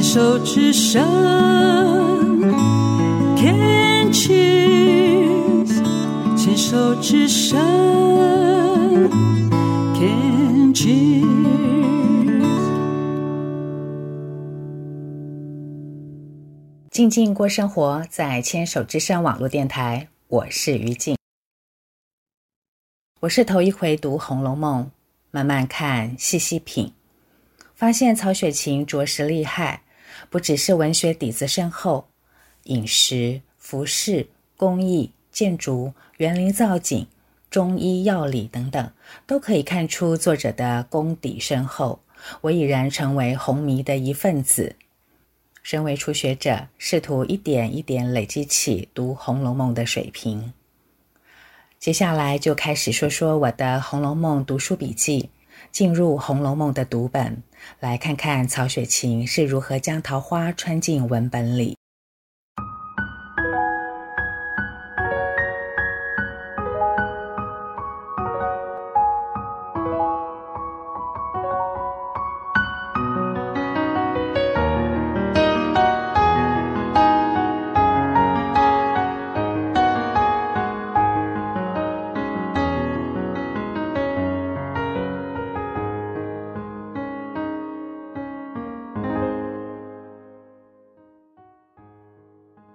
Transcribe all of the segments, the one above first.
牵手之声，Can cheers，牵手之声，Can cheers。静静过生活，在牵手之声网络电台，我是于静。我是头一回读《红楼梦》，慢慢看，细细品。发现曹雪芹着实厉害，不只是文学底子深厚，饮食、服饰、工艺、建筑、园林造景、中医药理等等，都可以看出作者的功底深厚。我已然成为红迷的一份子。身为初学者，试图一点一点累积起读《红楼梦》的水平。接下来就开始说说我的《红楼梦》读书笔记。进入《红楼梦》的读本，来看看曹雪芹是如何将桃花穿进文本里。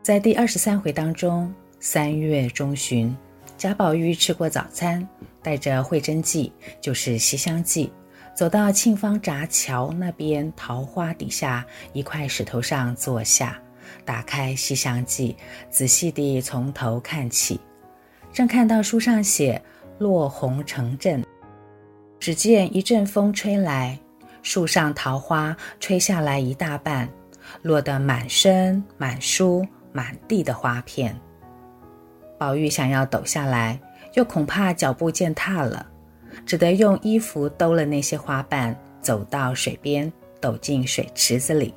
在第二十三回当中，三月中旬，贾宝玉吃过早餐，带着会真记，就是西厢记，走到沁芳闸桥那边桃花底下一块石头上坐下，打开西厢记，仔细地从头看起，正看到书上写“落红成阵”，只见一阵风吹来，树上桃花吹下来一大半，落得满身满书。满地的花片，宝玉想要抖下来，又恐怕脚步践踏了，只得用衣服兜了那些花瓣，走到水边，抖进水池子里。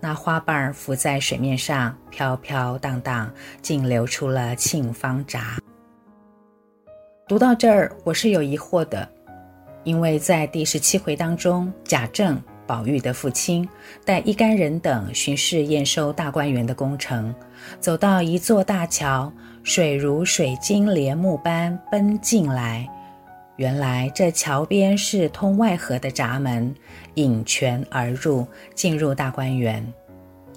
那花瓣浮在水面上，飘飘荡荡，竟流出了沁芳闸。读到这儿，我是有疑惑的，因为在第十七回当中，贾政。宝玉的父亲带一干人等巡视验收大观园的工程，走到一座大桥，水如水晶帘幕般奔进来。原来这桥边是通外河的闸门，引泉而入，进入大观园。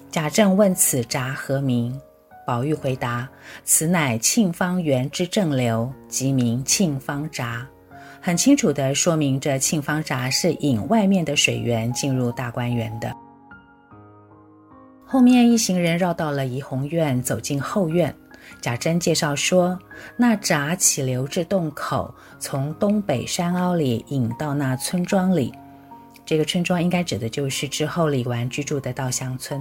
贾政问此闸何名？宝玉回答：“此乃沁芳园之正流，即名沁芳闸。”很清楚地说明，这沁芳闸是引外面的水源进入大观园的。后面一行人绕到了怡红院，走进后院。贾珍介绍说，那闸起流至洞口，从东北山坳里引到那村庄里。这个村庄应该指的就是之后李纨居住的稻香村。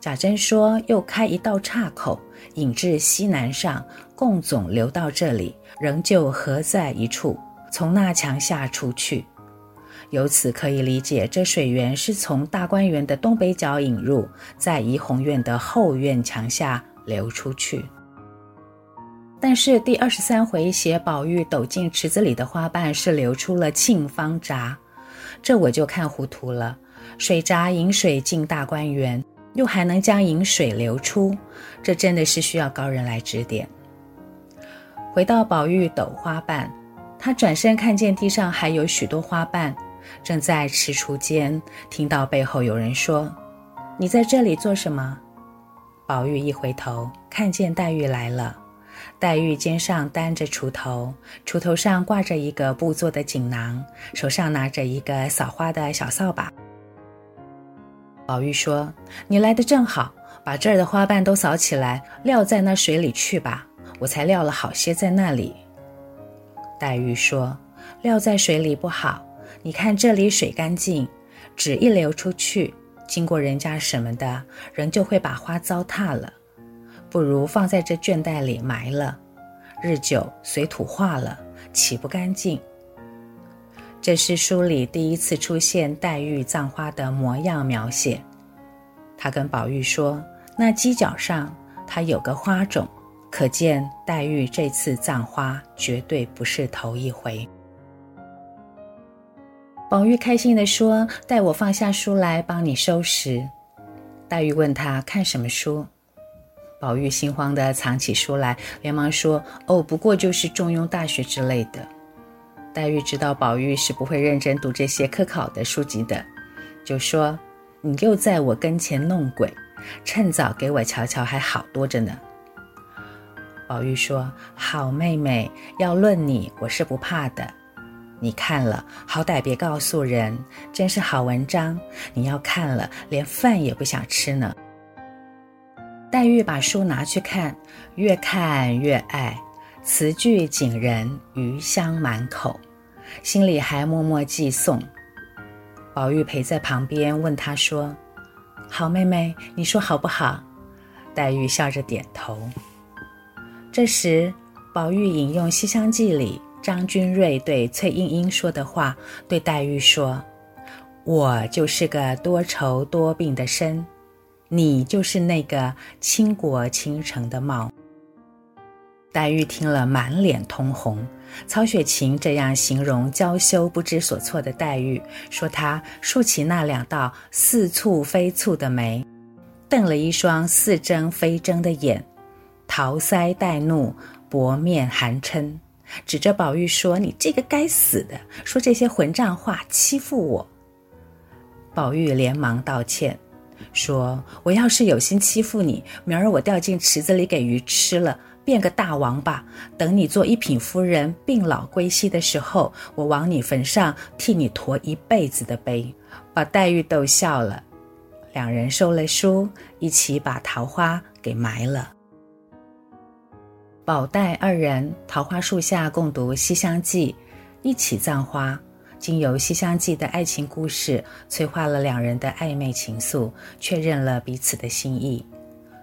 贾珍说，又开一道岔口，引至西南上，共总流到这里，仍旧合在一处。从那墙下出去，由此可以理解，这水源是从大观园的东北角引入，在怡红院的后院墙下流出去。但是第二十三回写宝玉抖进池子里的花瓣是流出了沁芳闸，这我就看糊涂了。水闸引水进大观园，又还能将引水流出，这真的是需要高人来指点。回到宝玉抖花瓣。他转身看见地上还有许多花瓣，正在踟蹰间，听到背后有人说：“你在这里做什么？”宝玉一回头，看见黛玉来了。黛玉肩上担着锄头，锄头上挂着一个布做的锦囊，手上拿着一个扫花的小扫把。宝玉说：“你来的正好，把这儿的花瓣都扫起来，撂在那水里去吧。我才撂了好些在那里。”黛玉说：“撂在水里不好，你看这里水干净，纸一流出去，经过人家什么的，人就会把花糟蹋了。不如放在这绢袋里埋了，日久随土化了，岂不干净？”这是书里第一次出现黛玉葬花的模样描写。他跟宝玉说：“那犄角上，它有个花种。”可见黛玉这次葬花绝对不是头一回。宝玉开心地说：“待我放下书来帮你收拾。”黛玉问他看什么书，宝玉心慌地藏起书来，连忙说：“哦，不过就是《中庸》《大学》之类的。”黛玉知道宝玉是不会认真读这些科考的书籍的，就说：“你又在我跟前弄鬼，趁早给我瞧瞧，还好多着呢。”宝玉说：“好妹妹，要论你，我是不怕的。你看了，好歹别告诉人，真是好文章。你要看了，连饭也不想吃呢。”黛玉把书拿去看，越看越爱。词句锦人，余香满口，心里还默默寄诵。宝玉陪在旁边，问他说：“好妹妹，你说好不好？”黛玉笑着点头。这时，宝玉引用《西厢记》里张君瑞对翠莺莺说的话，对黛玉说：“我就是个多愁多病的身，你就是那个倾国倾城的貌。”黛玉听了，满脸通红。曹雪芹这样形容娇羞不知所措的黛玉，说她竖起那两道似蹙非蹙的眉，瞪了一双似睁非睁的眼，桃腮带怒，薄面含嗔，指着宝玉说：“你这个该死的，说这些混账话，欺负我。”宝玉连忙道歉，说：“我要是有心欺负你，明儿我掉进池子里给鱼吃了。”变个大王八，等你做一品夫人，病老归西的时候，我往你坟上替你驮一辈子的碑，把黛玉逗笑了。两人收了书，一起把桃花给埋了。宝黛二人桃花树下共读《西厢记》，一起葬花，经由《西厢记》的爱情故事，催化了两人的暧昧情愫，确认了彼此的心意。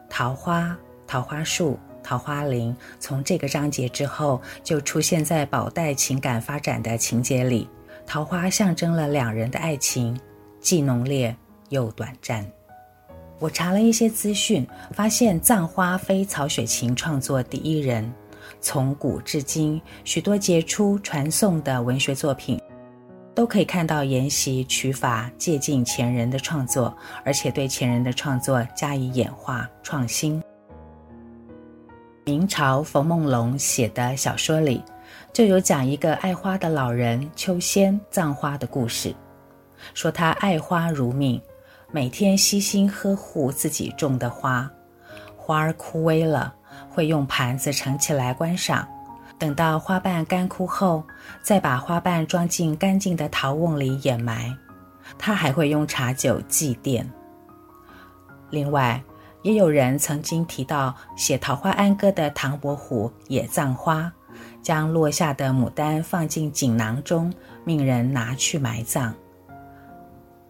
桃花，桃花树。桃花林从这个章节之后就出现在宝黛情感发展的情节里。桃花象征了两人的爱情，既浓烈又短暂。我查了一些资讯，发现葬花非曹雪芹创作第一人。从古至今，许多杰出传颂的文学作品，都可以看到沿袭取法，借鉴前人的创作，而且对前人的创作加以演化创新。明朝冯梦龙写的小说里，就有讲一个爱花的老人秋仙葬花的故事，说他爱花如命，每天悉心呵护自己种的花，花儿枯萎了，会用盘子盛起来观赏，等到花瓣干枯后，再把花瓣装进干净的陶瓮里掩埋。他还会用茶酒祭奠。另外，也有人曾经提到，写《桃花庵歌》的唐伯虎也葬花，将落下的牡丹放进锦囊中，命人拿去埋葬。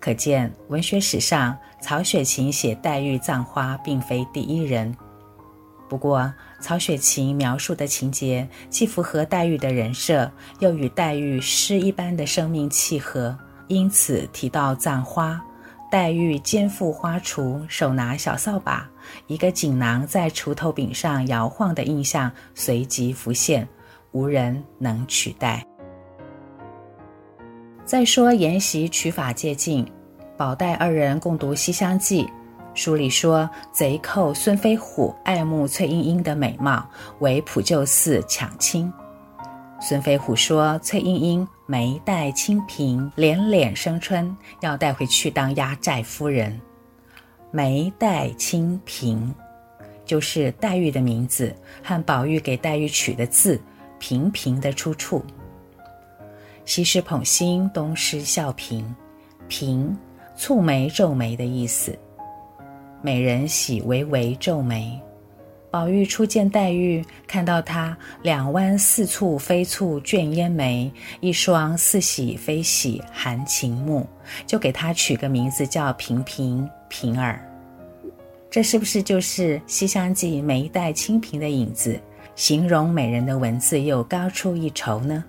可见文学史上，曹雪芹写黛玉葬花并非第一人。不过，曹雪芹描述的情节既符合黛玉的人设，又与黛玉诗一般的生命契合，因此提到葬花。黛玉肩负花锄，手拿小扫把，一个锦囊在锄头柄上摇晃的印象随即浮现，无人能取代。再说沿袭取法借镜，宝黛二人共读《西厢记》，书里说贼寇孙飞虎爱慕翠莺莺的美貌，为普救寺抢亲。孙飞虎说：“翠莺莺眉黛清平，脸脸生春，要带回去当压寨夫人。眉黛清平，就是黛玉的名字和宝玉给黛玉取的字‘平平’的出处。西施捧心，东施效颦，颦，蹙眉皱眉的意思。美人喜微微皱眉。”宝玉初见黛玉，看到她两弯似蹙非蹙卷烟眉，一双似喜非喜含情目，就给她取个名字叫平平平儿。这是不是就是《西厢记》眉黛清平的影子？形容美人的文字又高出一筹呢？